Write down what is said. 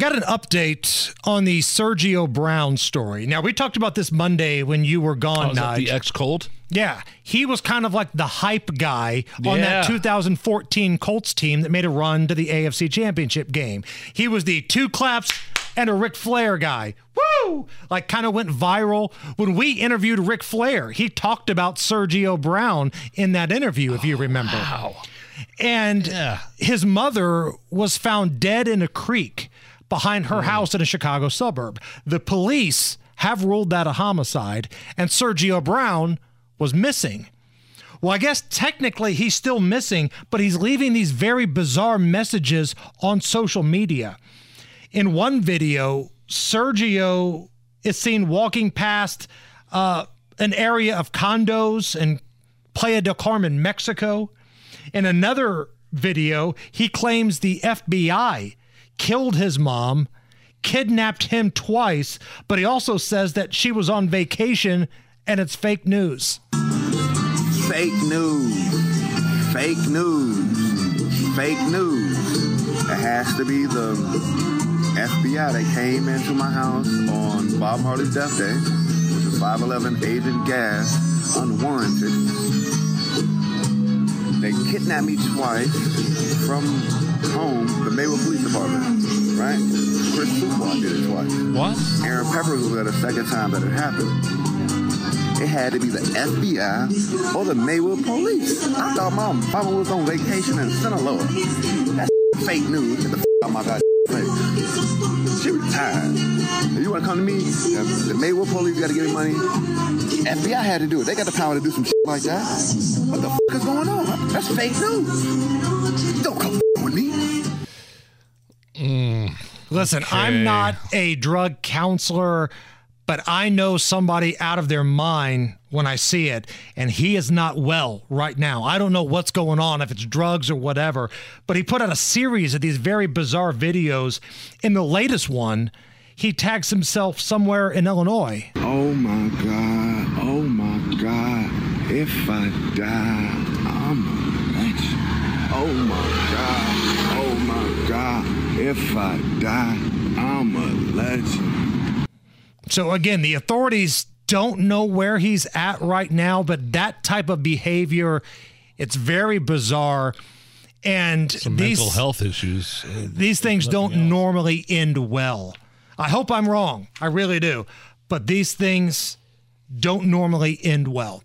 Got an update on the Sergio Brown story. Now, we talked about this Monday when you were gone, oh, the ex Colt? Yeah. He was kind of like the hype guy on Yeah. that 2014 Colts team that made a run to the AFC Championship game. He was the two claps and a Ric Flair guy. Woo! Like kind of went viral. When we interviewed Ric Flair, he talked about Sergio Brown in that interview, if you oh, remember. Wow. And Yeah. his mother was found dead in a creek behind her house in a Chicago suburb. The police have ruled that a homicide, and Sergio Brown was missing. Well, I guess technically he's still missing, but he's leaving these very bizarre messages on social media. In one video, Sergio is seen walking past uh, an area of condos in Playa del Carmen, Mexico. In another video, he claims the FBI killed his mom, kidnapped him twice, but he also says that she was on vacation and it's fake news. Fake news. Fake news. Fake news. It has to be the FBI that came into my house on Bob Marley's death day, which is 511 Agent Gas, unwarranted. They kidnapped me twice from home, the Maywood Police Department, right? Chris Fuqua did it twice. What? Aaron Peppers was there the second time that it happened. It had to be the FBI or the Maywood Police. I thought my mama was on vacation in Sinaloa. That's fake news. Get the f- out my face. She retired. If you want to come to me, the, Maywood Police got to give me money. FBI had to do it. They got the power to do some shit like that. What the f- is going on? That's fake news. Don't come f- with me. Mm. Listen, I'm not a drug counselor, but I know somebody out of their mind when I see it, and he is not well right now. I don't know what's going on, if it's drugs or whatever, but he put out a series of these very bizarre videos. In the latest one, he tags himself somewhere in Illinois. Oh my God, oh my God, if I die, I'm a legend. Oh my God, oh my God, if I die, I'm a legend. So again, the authorities don't know where he's at right now, but that type of behavior, it's very bizarre. And Some these, mental health issues. Uh, these things don't normally end well. I hope I'm wrong. I really do. But these things don't normally end well.